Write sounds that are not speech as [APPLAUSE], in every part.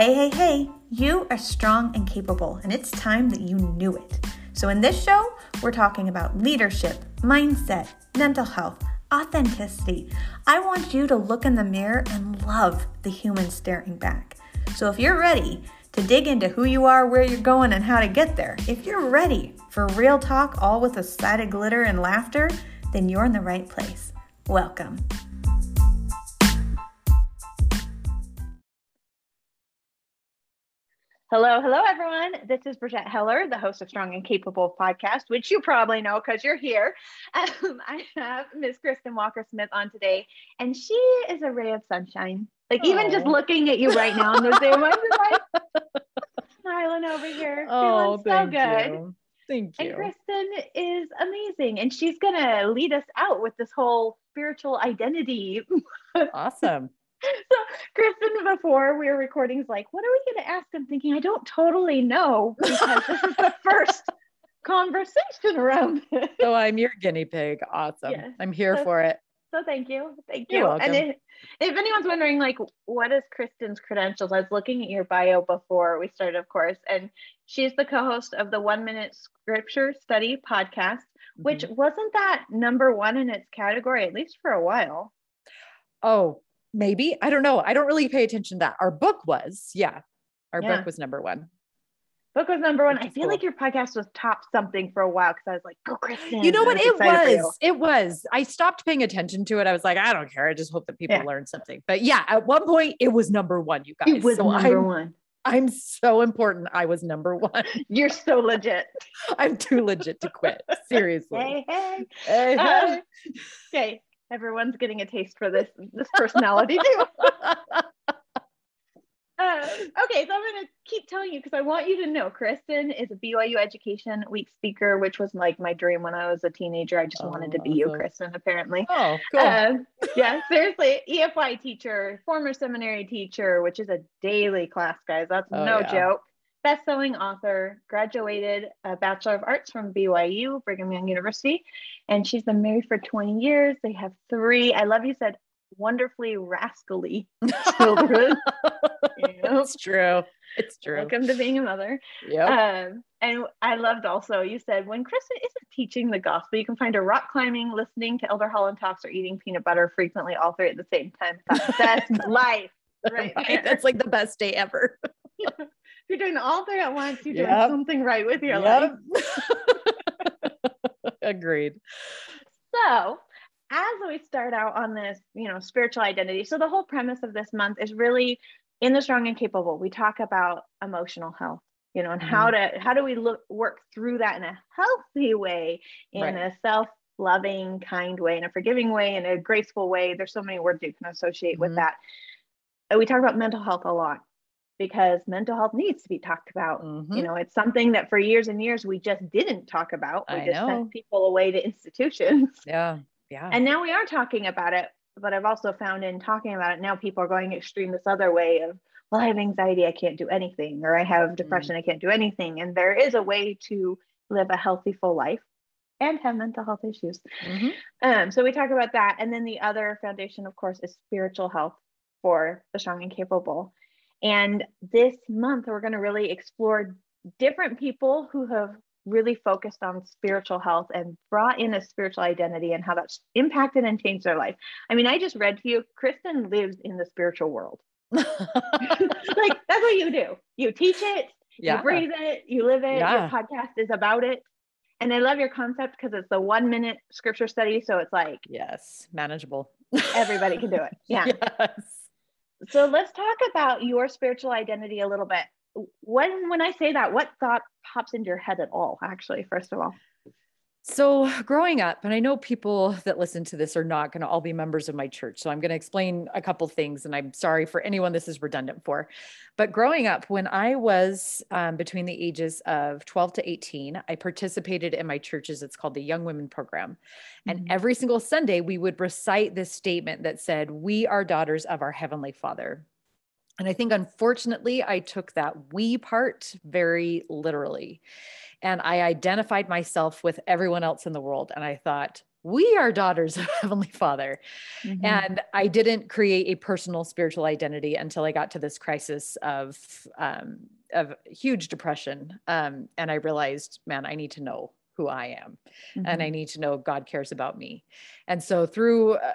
Hey, hey, hey, you are strong and capable, and it's time that you knew it. So, in this show, we're talking about leadership, mindset, mental health, authenticity. I want you to look in the mirror and love the human staring back. So, if you're ready to dig into who you are, where you're going, and how to get there, if you're ready for real talk, all with a side of glitter and laughter, then you're in the right place. Welcome. Hello, hello, everyone. This is Brigette Heller, the host of Strong and Capable podcast, which you probably know because you're here. [LAUGHS] Um, I have Miss Kristen Walker Smith on today, and she is a ray of sunshine. Like, Aww. even just looking at you right now in the [LAUGHS] Zoom, I'm like smiling over here, oh, feeling so good. You. Thank you. And Kristen is amazing, and she's going to lead us out with this whole spiritual identity. [LAUGHS] Awesome so Kristen, before we were recording, is like, what are we going to ask? I'm thinking, I don't totally know because this is the [LAUGHS] first conversation around this. So I'm your guinea pig. Awesome. Yes. I'm here so, for it. So thank you. Thank you. And if, if anyone's wondering, like, what is Kristen's credentials? I was looking at your bio before we started, of course, and she's the co-host of the One Minute Scripture Study podcast, mm-hmm. which wasn't that number one in its category, at least for a while. Oh, maybe i don't know i don't really pay attention to that. Our book was yeah our yeah. book was number one. Book was number one. I feel cool. like your podcast was top something for a while because i was like go kristen you know what? it was it was. I stopped paying attention to it. I was like i don't care. I just hope that people yeah. learn something. But yeah at one point it was number one you guys. it was so number I'm, one. I'm so important. I was number one. [LAUGHS] You're so legit. I'm too legit to quit. [LAUGHS] Seriously. Hey hey, hey, um, okay everyone's getting a taste for this this personality too. Uh, [LAUGHS] okay, so I'm going to keep telling you because I want you to know Kristen is a BYU Education Week speaker, which was like my dream when I was a teenager. I just oh, wanted to be you, Kristen, apparently. Oh, cool. Uh, yeah, seriously. EFY teacher, former seminary teacher, which is a daily class, guys. That's oh, no yeah. joke best-selling author, graduated a Bachelor of Arts from BYU, Brigham Young University, and she's been married for 20 years. They have three, I love you said, wonderfully rascally [LAUGHS] children. [LAUGHS] It's true. It's true. Welcome to being a mother. Yeah. Um, and I loved also, you said, when Kristen isn't teaching the gospel, you can find her rock climbing, listening to Elder Holland talks, or eating peanut butter frequently, all three at the same time. That's [LAUGHS] life. Right. right. That's like the best day ever you're doing all three at once, you're yep. doing something right with your yep. life. [LAUGHS] Agreed. So, as we start out on this, you know, spiritual identity. So the whole premise of this month is really in the strong and capable. We talk about emotional health, you know, and mm-hmm. how to how do we look work through that in a healthy way, in right. a self loving, kind way, in a forgiving way, in a graceful way. There's so many words you can associate mm-hmm. with that. And we talk about mental health a lot because mental health needs to be talked about. Mm-hmm. You know, it's something that for years and years we just didn't talk about. We I just know. sent people away to institutions. [LAUGHS] Yeah. Yeah. And now we are talking about it. But I've also found in talking about it, now people are going extreme this other way of, well, I have anxiety, I can't do anything, or I have mm-hmm. depression, mm-hmm. I can't do anything. And there is a way to live a healthy, full life and have mental health issues. Mm-hmm. Um, so we talk about that. And then the other foundation, of course, is spiritual health for the strong and capable. And this month, we're going to really explore different people who have really focused on spiritual health and brought in a spiritual identity and how that's impacted and changed their life. I mean, I just read to you, Kristen lives in the spiritual world. [LAUGHS] like that's what you do. You teach it, yeah. you breathe it, you live it. Yeah. Your podcast is about it. And I love your concept because it's the one minute scripture study. So it's like, yes, manageable. everybody can do it. [LAUGHS] Yeah. Yes. So let's talk about your spiritual identity a little bit. When when I say that, what thought pops into your head at all? Actually, first of all. So, growing up, and I know people that listen to this are not going to all be members of my church. So, I'm going to explain a couple things, and I'm sorry for anyone this is redundant for. But growing up, when I was um, between the ages of 12 to 18, I participated in my church's, it's called the Young Women Program. And mm-hmm. every single Sunday, we would recite this statement that said, We are daughters of our Heavenly Father. And I think, unfortunately, I took that we part very literally. And I identified myself with everyone else in the world. And I thought, we are daughters of [LAUGHS] Heavenly Father. Mm-hmm. And I didn't create a personal spiritual identity until I got to this crisis of um, of huge depression. Um, and I realized, man, I need to know who I am, mm-hmm. and I mm-hmm. need to know God cares about me. And so through uh,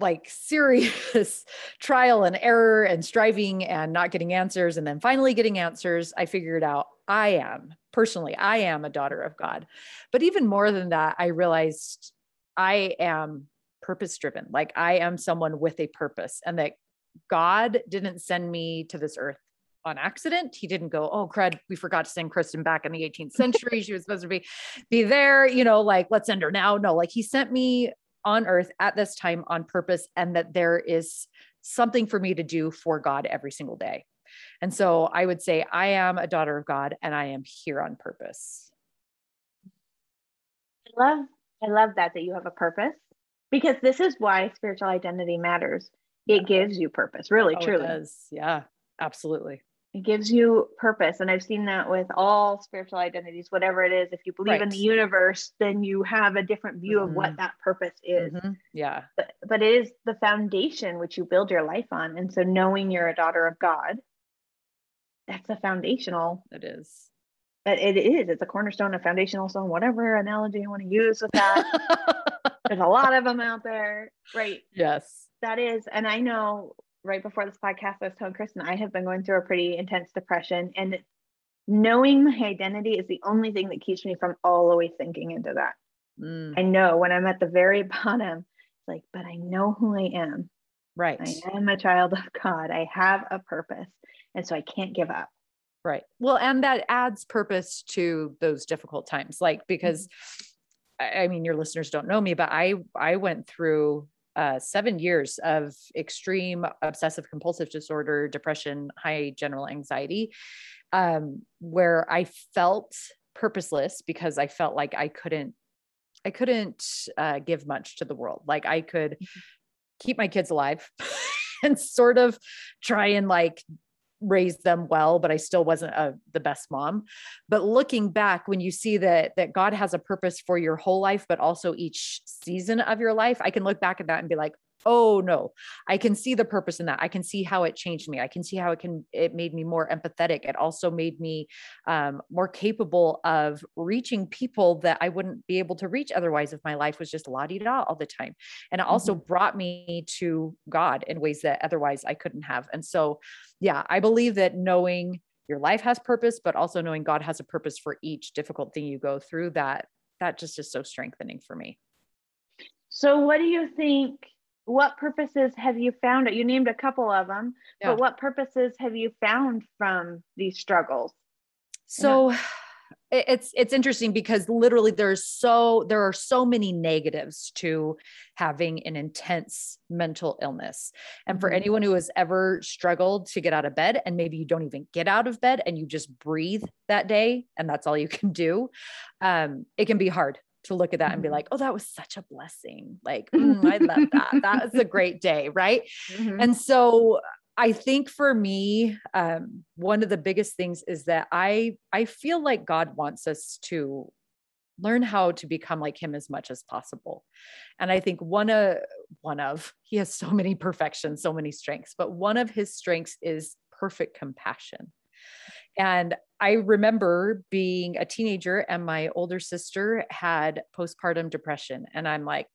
like serious [LAUGHS] trial and error and striving and not getting answers and then finally getting answers i figured out i am personally i am a daughter of god but even more than that i realized I am purpose driven. Like I am someone with a purpose and that God didn't send me to this earth on accident. He didn't go, oh, crud, we forgot to send Kristen back in the 18th century. she was supposed to be, be there, you know, like let's send her now. No, like he sent me on earth at this time on purpose and that there is something for me to do for God every single day. And so I would say I am a daughter of God and I am here on purpose. I love I love that that you have a purpose because this is why spiritual identity matters. It yeah. gives you purpose, really, oh, truly. It does. Yeah, absolutely. It gives you purpose. And I've seen that with all spiritual identities, whatever it is. If you believe right. in the universe, then you have a different view mm-hmm. of what mm-hmm. that purpose is. Mm-hmm. Yeah. But, but it is the foundation which you build your life on. And so knowing you're a daughter of God, that's a foundational. It is but it is it's a cornerstone a foundational stone whatever analogy you want to use with that [LAUGHS] there's a lot of them out there right yes that is and i know right before this podcast i was telling kristen i have been going through a pretty intense depression and knowing my identity is the only thing that keeps me from always thinking into that mm. i know when i'm at the very [LAUGHS] bottom it's like but i know who i am right i am a child of god i have a purpose and so i can't give up Right. Well, and that adds purpose to those difficult times. Like, because mm-hmm. I mean, your listeners don't know me, but I, I went through uh, seven years of extreme obsessive compulsive disorder, depression, high general anxiety, um, where I felt purposeless because I felt like I couldn't, I couldn't uh, give much to the world. Like I could mm-hmm. keep my kids alive [LAUGHS] and sort of try and like raised them well but i still wasn't a, the best mom. But looking back when you see that that god has a purpose for your whole life but also each season of your life i can look back at that and be like oh no. I can see the purpose in that. I can see how it changed me. I can see how it can it made me more empathetic. It also made me um, more capable of reaching people that i wouldn't be able to reach otherwise if my life was just la-di-da all the time. And it also mm-hmm. brought me to god in ways that otherwise i couldn't have. And so yeah i believe that knowing your life has purpose but also knowing god has a purpose for each difficult thing you go through that that just is so strengthening for me. So what do you think what purposes have you found? It? You named a couple of them, yeah. but what purposes have you found from these struggles? So yeah. it's it's interesting because literally there's so there are so many negatives to having an intense mental illness. And for mm-hmm. anyone who has ever struggled to get out of bed and maybe you don't even get out of bed and you just breathe that day and that's all you can do, um, it can be hard to look at that and be mm-hmm. like, oh, that was such a blessing. Like, mm, I love [LAUGHS] that. that was a great day. Right. Mm-hmm. And so I think for me, um, one of the biggest things is that I I feel like God wants us to learn how to become like him as much as possible. And I think one of one of he has so many perfections, so many strengths, but one of his strengths is perfect compassion. And I remember being a teenager and my older sister had postpartum depression. And I'm like,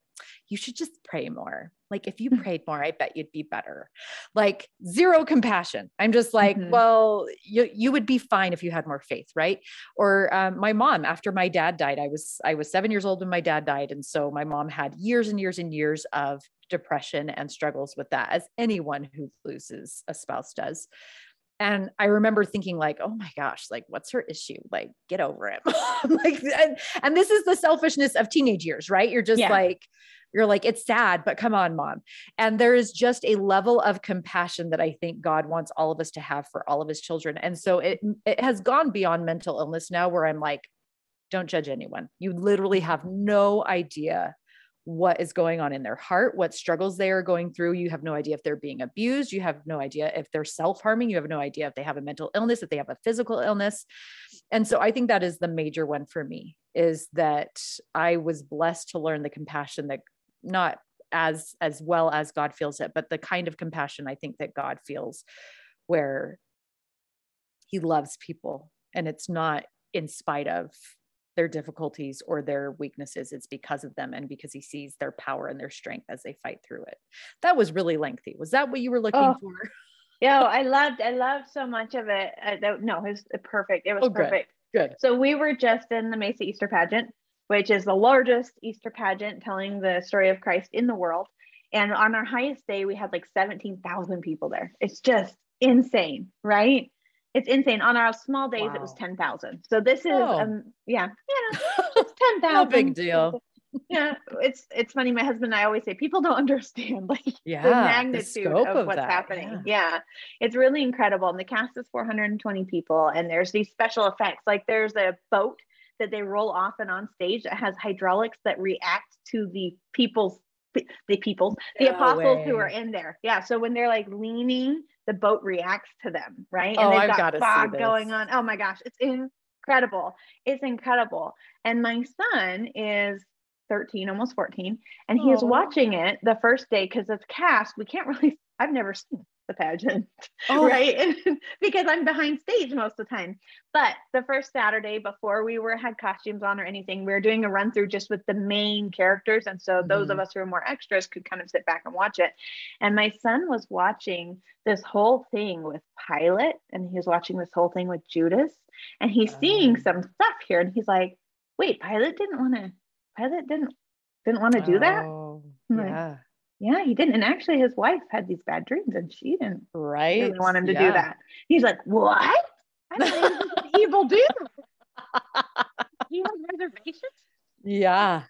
you should just pray more. Like, if you mm. prayed more, I bet you'd be better. Like, zero compassion. I'm just like, mm-hmm. well, you, you would be fine if you had more faith, right? Or um, my mom, after my dad died, I was I was seven years old when my dad died, and so my mom had years and years and years of depression and struggles with that, as anyone who loses a spouse does and i remember thinking like oh my gosh like what's her issue? Like get over it. [LAUGHS] Like and, and, this is the selfishness of teenage years right? You're just yeah. like you're like it's sad but come on mom. And there is just a level of compassion that i think god wants all of us to have for all of his children. And so it it has gone beyond mental illness now where i'm like don't judge anyone. You literally have no idea what is going on in their heart, what struggles they are going through. You have no idea if they're being abused. You have no idea if they're self harming. You have no idea if they have a mental illness, if they have a physical illness. And so I think that is the major one for me is that I was blessed to learn the compassion that not as as well as God feels it, but the kind of compassion I think that God feels where he loves people and it's not in spite of their difficulties or their weaknesses it's because of them and because he sees their power and their strength as they fight through it. That was really lengthy. Was that what you were looking oh, for? yeah [LAUGHS] i loved i loved so much of it uh, no it was perfect it was oh, perfect. good. good so we were just in the mesa easter pageant which is the largest easter pageant telling the story of christ in the world. And on our highest day we had like 17000 people there. It's just insane right it's insane. On our small days, wow. it was 10,000. So this is, oh. um, yeah, yeah, [LAUGHS] it's 10,000. no big deal. yeah, it's it's funny. My husband and I always say people don't [LAUGHS] understand like yeah, the magnitude the of, of, what's happening. Yeah. yeah. it's really incredible. And the cast is 420 people, and there's these special effects. Like there's a boat that they roll off and on stage that has hydraulics that react to the people's the people, the no apostles way. who are in there. Yeah, so when they're like leaning the boat reacts to them, right? And oh, they've got fog going on. Oh my gosh, it's incredible. It's incredible. And my son is 13, almost 14, and he is watching it the first day because it's cast. We can't really, I've never seen the pageant, [LAUGHS] oh. right? [LAUGHS] because I'm behind stage most of the time. But the first Saturday before we were had costumes on or anything, we were doing a run through just with the main characters. And so those of mm-hmm. us who are more extras could kind of sit back and watch it. And my son was watching this whole thing with Pilate, and he was watching this whole thing with Judas, and he's seeing some stuff here, and he's like, "Wait, Pilate didn't want to. Pilate didn't didn't want to do that." Oh, yeah. Like, yeah, he didn't. And actually, his wife had these bad dreams and she didn't right really want him to yeah. do that. He's like, What? I don't evil [LAUGHS] dude. he has reservations. Yeah.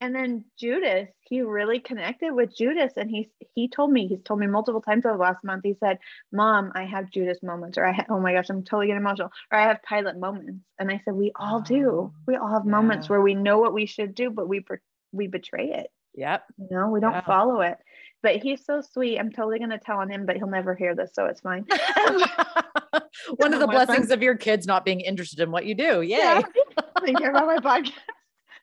And then Judas, he really connected with Judas. And he he told me, he's told me multiple times over the last month, he said, Mom, I have Judas moments, or I ha- oh my gosh, I'm totally getting emotional, or I have Pilate moments. And I said, We all oh, do. We all have yeah. moments where we know what we should do, but we we betray it. Yep. You know, we don't yeah. follow it. But he's so sweet. I'm totally going to tell on him, but he'll never hear this, so it's fine. [LAUGHS] One of the blessings of your kids not being interested in what you do. Yay. Yeah. [LAUGHS] They care about my podcast.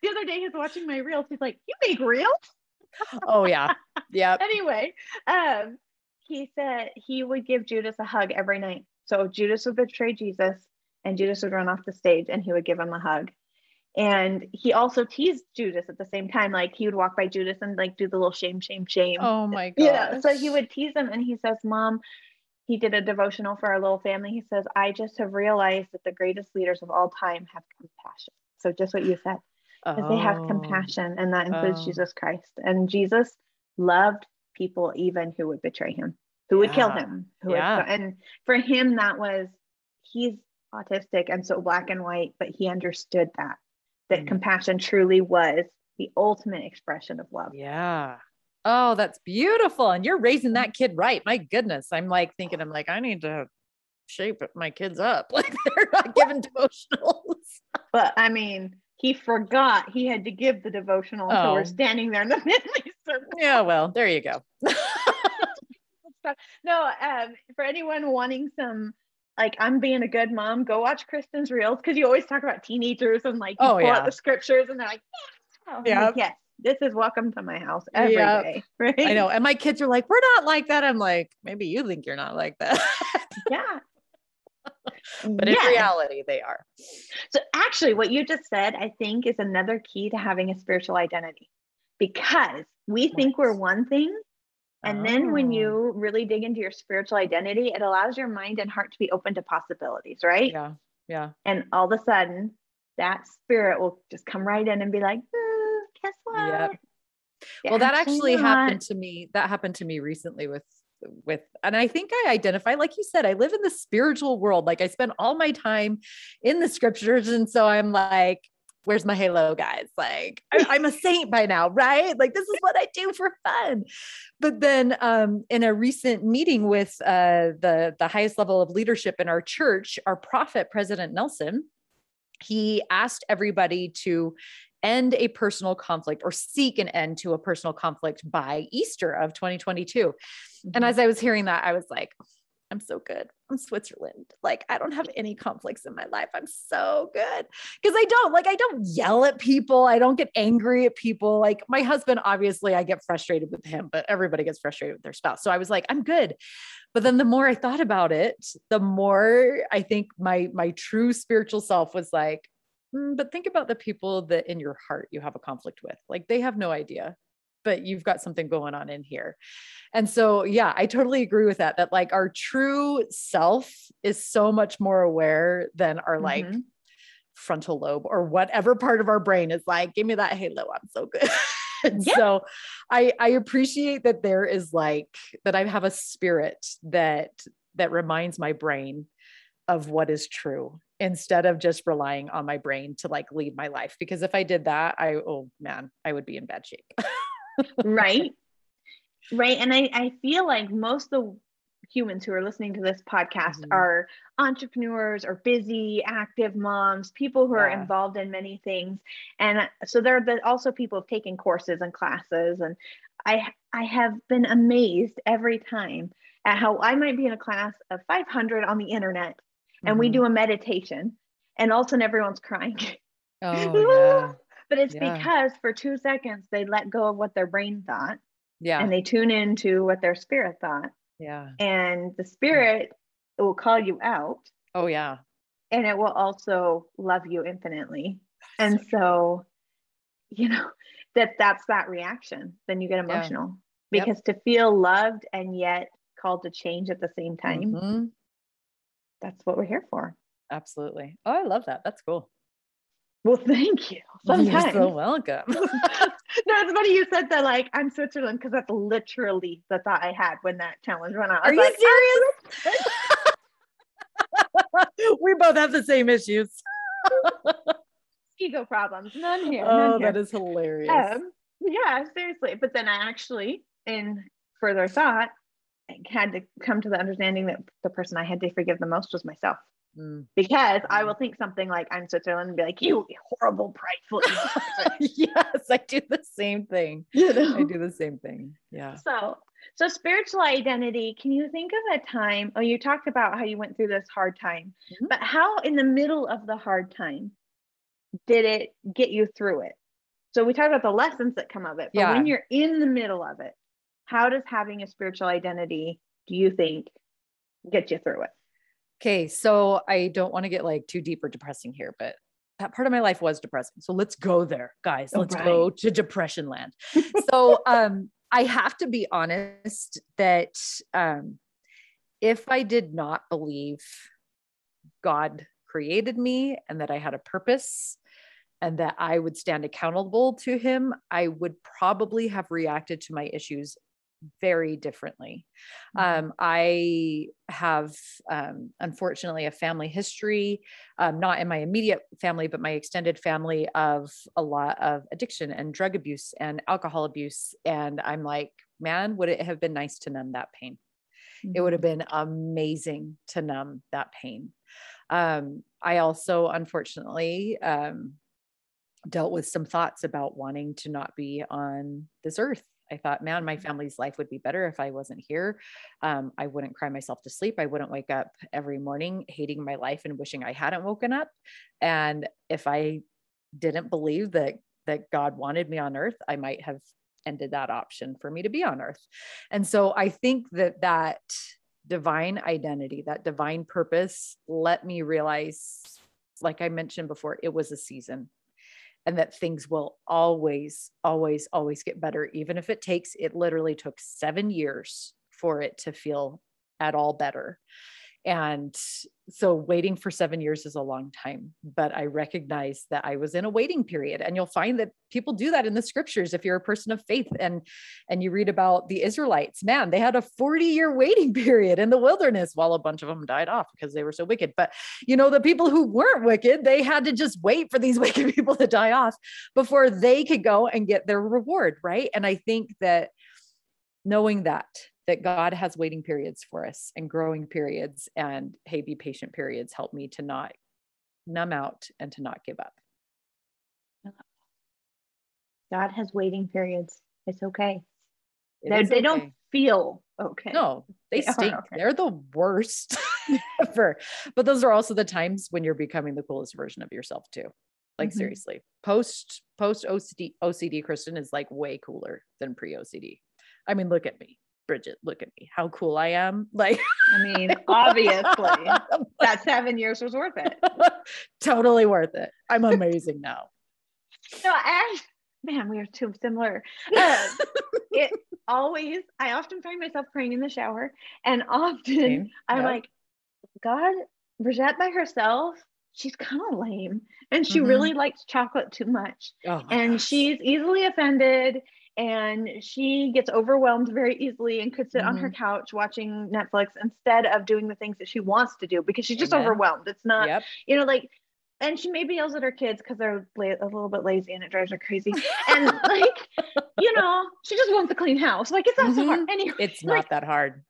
The other day he's watching my reels. He's like, You make reels? oh yeah. Yeah. [LAUGHS] anyway, um, he said he would give Judas a hug every night. So Judas would betray Jesus and Judas would run off the stage and he would give him a hug. And he also teased Judas at the same time. Like he would walk by Judas and like do the little shame, shame, shame. Oh my god. [LAUGHS] Yeah. So he would tease him and he says, Mom, he did a devotional for our little family. He says, I just have realized that the greatest leaders of all time have compassion. So just what you said. Oh. They have oh. compassion, and that includes oh. Jesus Christ. And Jesus loved people even who would betray him, who would kill him. Who yeah. would, and for him, that was he's autistic and so black and white, but he understood that that mm compassion truly was the ultimate expression of love. Yeah. Oh, that's beautiful. And you're raising that kid right. My goodness. I'm like thinking, I'm like, I need to shape my kids up. [LAUGHS] Like they're not given devotionals. [LAUGHS] but I mean, he forgot he had to give the devotional. Oh. So we're standing there in the [LAUGHS] service. Yeah, well, there you go. no, um, for anyone wanting some like I'm being a good mom, go watch Kristen's reels because you always talk about teenagers and like you oh, pull yeah. out the scriptures and they're like, yeah, yeah, like, yes, this is welcome to my house every yep. day. [LAUGHS] Right? I know, and my kids are like, we're not like that. I'm like, maybe you think you're not like that. [LAUGHS] yeah. but in reality, they are. So actually, what you just said, I think, is another key to having a spiritual identity because we think we're one thing and oh. then when you oh. really dig into your spiritual identity, it allows your mind and heart to be open to possibilities, right? Yeah. Yeah. And all of a sudden, that spirit will just come right in and be like, mm, guess what? Yep. well, that actually happened to me. That happened to me recently with with and i think i identify like you said i live in the spiritual world like i spend all my time in the scriptures and so i'm like where's my halo guys like I, [LAUGHS] am a saint by now right like this is what i do for fun but then um, in a recent meeting with uh, the the highest level of leadership in our church our prophet president nelson he asked everybody to end a personal conflict or seek an end to a personal conflict by Easter of 2022. Mm-hmm. And as I was hearing that, I was like, I'm so good. I'm Switzerland. Like I don't have any conflicts in my life. I'm so good. Cuz I don't like I don't yell at people. I don't get angry at people. Like my husband obviously I get frustrated with him, but everybody gets frustrated with their spouse. So I was like I'm good. But then the more I thought about it, the more I think my my true spiritual self was like mm, but think about the people that in your heart you have a conflict with. Like they have no idea but you've got something going on in here. And so, yeah, I totally agree with that. That like our true self is so much more aware than our like mm-hmm. frontal lobe or whatever part of our brain is like, give me that halo. I'm so good. [LAUGHS] yeah. So I I appreciate that there is like that I have a spirit that that reminds my brain of what is true instead of just relying on my brain to like lead my life because if I did that I oh man I would be in bad shape. [LAUGHS] right right and I, I feel like most of the humans who are listening to this podcast mm-hmm. are entrepreneurs or busy active moms people who yeah. are involved in many things and so there are also people who've taken courses and classes and i i have been amazed every time at how i might be in a class of 500 on the internet and mm-hmm. we do a meditation and all of a sudden everyone's crying oh [LAUGHS] yeah but it's yeah. because for two seconds they let go of what their brain thought. Yeah. And they tune into what their spirit thought. Yeah. And the spirit it will call you out. Oh yeah. And it will also love you infinitely. And so, you know, [LAUGHS] that that's that reaction. Then you get emotional yeah. because yep. to feel loved and yet called to change at the same time. Mm-hmm. That's what we're here for. Absolutely. Oh, I love that. That's cool. Well, thank you. Sometimes. You're so welcome. [LAUGHS] no, it's funny you said that. Like, I'm Switzerland because that's literally the thought I had when that challenge went on. Are you like, serious? [LAUGHS] we both have the same issues. [LAUGHS] Ego problems, none here. Oh, none that here. is hilarious. Um, yeah, seriously. But then I actually, in further thought, had to come to the understanding that the person I had to forgive the most was myself. Mm. Because I will think something like I'm Switzerland and be like, you horrible, prideful. [LAUGHS] yes, I do the same thing. You know? I do the same thing. Yeah. So, so spiritual identity, can you think of a time? Oh, you talked about how you went through this hard time, mm-hmm. but how in the middle of the hard time did it get you through it? So we talked about the lessons that come of it, but yeah. when you're in the middle of it, how does having a spiritual identity, do you think, get you through it? Okay, so I don't want to get like too deep or depressing here, but that part of my life was depressing. So let's go there, guys. Let's right. go to depression land. [LAUGHS] so um I have to be honest that um if I did not believe God created me and that I had a purpose and that I would stand accountable to him, I would probably have reacted to my issues very differently. Mm-hmm. Um, I have, um, unfortunately, a family history, um, not in my immediate family, but my extended family of a lot of addiction and drug abuse and alcohol abuse. And I'm like, man, would it have been nice to numb that pain? Mm-hmm. It would have mm-hmm. been amazing to numb that pain. Um, I also, unfortunately, um, dealt with some thoughts about wanting to not be on this earth I thought, man, my mm-hmm. family's life would be better if I wasn't here. Um, I wouldn't cry myself to sleep. I wouldn't wake up every morning hating my life and wishing I hadn't woken up. And if I didn't believe that that God wanted me on earth, I might have ended that option for me to be on earth. And so I think that that divine identity, that divine purpose, let me realize, like I mentioned before, it was a season and that things will always, always, always get better, even if it takes, it literally took seven years for it to feel at all better. And so waiting for seven years is a long time, but I recognize that I was in a waiting period. And you'll find that people do that in the scriptures. If you're a person of faith and and you read about the Israelites, man, they had a 40 year waiting [LAUGHS] period in the wilderness while a bunch of them died off because they were so wicked. But you know, the people who weren't wicked, they had to just wait for these [LAUGHS] wicked people to die off before they could go and get their reward. Right. And I think that knowing that that God has waiting periods for us and growing periods and hey, be patient periods help me to not numb out and to not give up. God has waiting periods. It's okay. They, they don't feel okay. No, they, they stink. Okay. They're the worst [LAUGHS] ever. But those are also the times when you're becoming the coolest version of yourself too. Like mm-hmm. seriously, post post OCD OCD Kristen is like way cooler than pre OCD. I mean, look at me. Brigette, look at me, how cool I am. [LAUGHS] Like, I mean, [LAUGHS] obviously, [LAUGHS] that seven years was worth it. totally worth it. I'm amazing now. No, and man, we are too similar. Uh, it always, I often find myself praying in the shower, and often. I'm like, God, Brigette by herself, she's kind of lame, and she mm-hmm. really likes chocolate too much, oh and gosh. she's easily offended, and she gets overwhelmed very easily and could sit mm-hmm. on her mm-hmm. couch watching Netflix instead of doing the things that she wants to do because she's just Amen. overwhelmed. It's not, yep. you know, like, and she maybe yells at her kids because they're la- a little bit lazy and it drives her crazy. and [LAUGHS] like, you know, she just wants a clean house. Like, it's not mm-hmm. so hard. Anyway, it's not like, that hard.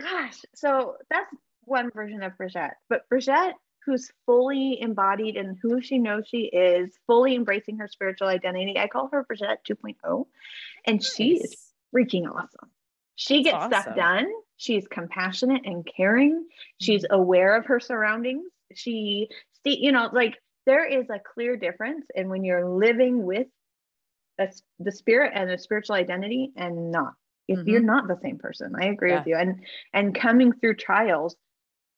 Gosh. So that's one version of Brigette. But Brigette who's fully embodied in who she knows she is, fully embracing her spiritual identity. I call her Brigette 2.0, and nice. she is freaking awesome. She gets awesome. stuff done. She's compassionate and caring. She's mm-hmm. aware of her surroundings. She, you know, like there is a clear difference in when you're living with a, the spirit and a spiritual identity and not. If mm-hmm. you're not the same person, I agree yeah. with you. And and coming through trials,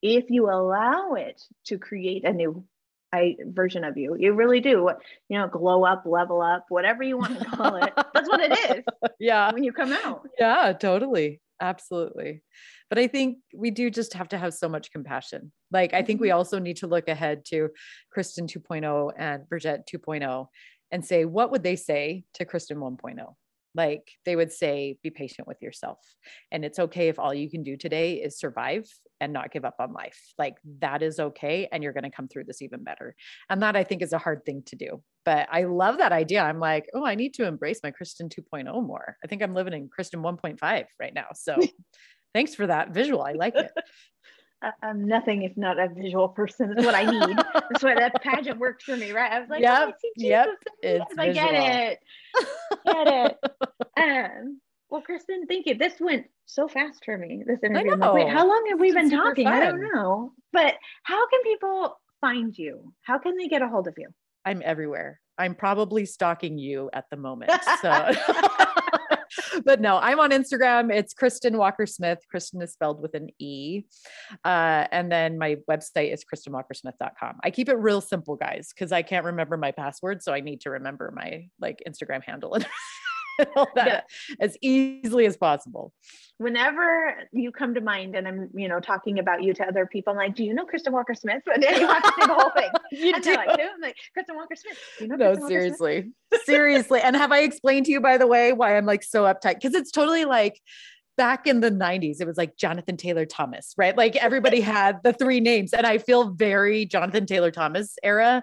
if you allow it to create a new I, version of you. You really do. You know, glow up, level up, whatever you want to call it. That's what it [LAUGHS] is. Yeah. When you come out. Yeah, totally. Absolutely. But I think we do just have to have so much compassion. Like, I think we mm-hmm. also need to look ahead to Kristen 2.0 and Brigette 2.0 and say, what would they say to Kristen 1.0? Like they would say, be patient with yourself. And it's okay if all you can do today is survive and not give up on life. Like that is okay. And you're going to come through this even better. And that I think is a hard thing to do. But I love that idea. I'm like, oh, I need to embrace my Kristen 2.0 more. I think I'm living in Kristen 1.5 right now. So [LAUGHS] thanks for that visual. I like it. I'm nothing if not a visual person. That's what I need. That's why that pageant worked for me, right? I was like, yep, oh, yep, it's I get it, [LAUGHS] get it. Um, well, Kristen, thank you. This went so fast for me. This interview. Like, Wait, how long have we been talking? Fun. I don't know. But how can people find you? How can they get a hold of you? I'm everywhere. I'm probably stalking you at the moment. So [LAUGHS] [LAUGHS] [LAUGHS] but no, I'm on Instagram. It's Kristen Walker Smith. Kristen is spelled with an E. Uh, and then my website is KristenWalkerSmith.com. I keep it real simple, guys, because I can't remember my password. So I need to remember my like Instagram handle and [LAUGHS] all that yeah. as easily as possible whenever you come to mind and I'm, you know, talking about you to other people, I'm like, do you know Kristen Walker Smith? [LAUGHS] And then you have to say the whole thing. you and do. Like, I'm like, Kristen Walker Smith. You know no, seriously. seriously. And have I explained to you, by the way, why I'm like so uptight? Because it's totally like back in the 90s, it was like Jonathan Taylor Thomas, right? Like everybody [LAUGHS] had the three names. And I feel very Jonathan Taylor Thomas era,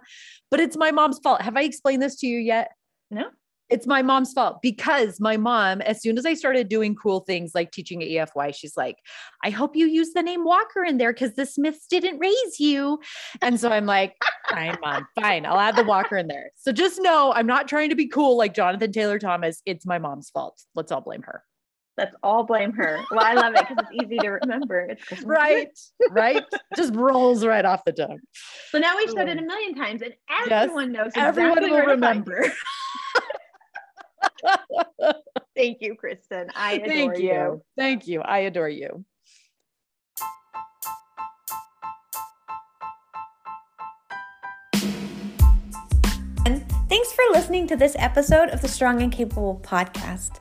but it's my mom's fault. Have I explained this to you yet? No. It's my mom's fault because my mom, as soon as I started doing cool things like teaching at EFY, she's like, I hope you use the name Walker in there because the Smiths didn't raise you. And so I'm like, fine, mom, fine. I'll add the Walker in there. So just know I'm not trying to be cool like Jonathan Taylor Thomas. It's my mom's fault. Let's all blame her. Let's all blame her. Well, I love it because it's easy to remember. It's [LAUGHS] right, right. Just rolls right off the tongue. So now we've oh. said it a million times, and everyone yes, knows. Exactly everyone will remember. [LAUGHS] Thank you, Kristen. I adore Thank you. you. Thank you. I adore you. And thanks for listening to this episode of the Strong and Capable podcast.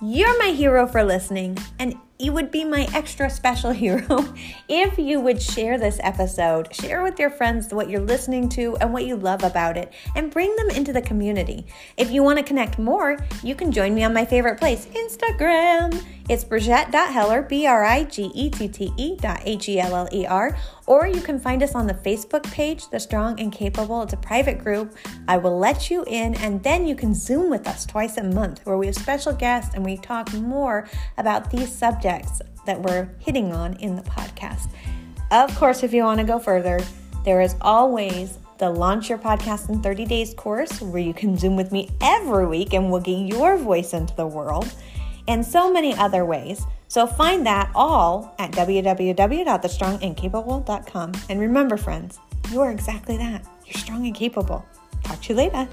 You're my hero for listening, and you would be my extra special [LAUGHS] hero if you would share this episode. Share with your friends what you're listening to and what you love about it, and bring them into the community. If you want to connect more, you can join me on my favorite place, Instagram. It's Brigette.Heller, B R I G E T T E dot H E L L E R, or you can find us on the Facebook page, The Strong and Capable. It's a private group. I will let you in, and then you can Zoom with us twice a month where we have special guests and we talk more about these subjects that we're hitting on in the podcast. Of course, if you want to go further, there is always the Launch Your Podcast in 30 Days course, where you can Zoom with me every week and we'll get your voice into the world, and so many other ways. So find that all at www.thestrongandcapable.com. And remember, friends, you are exactly that. You're strong and capable. Talk to you later.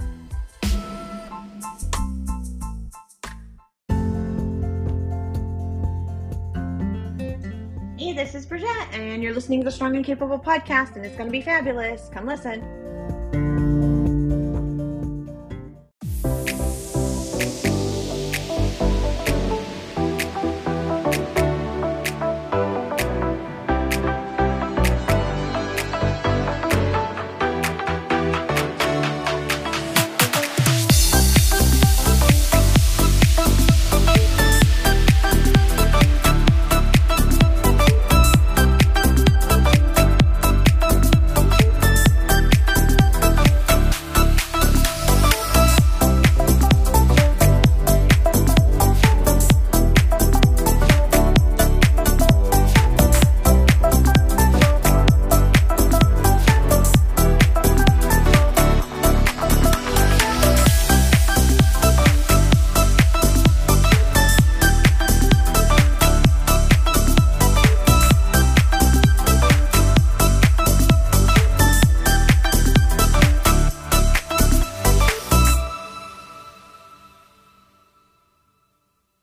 And you're listening to the Strong and Capable podcast, and it's going to be fabulous. Come listen.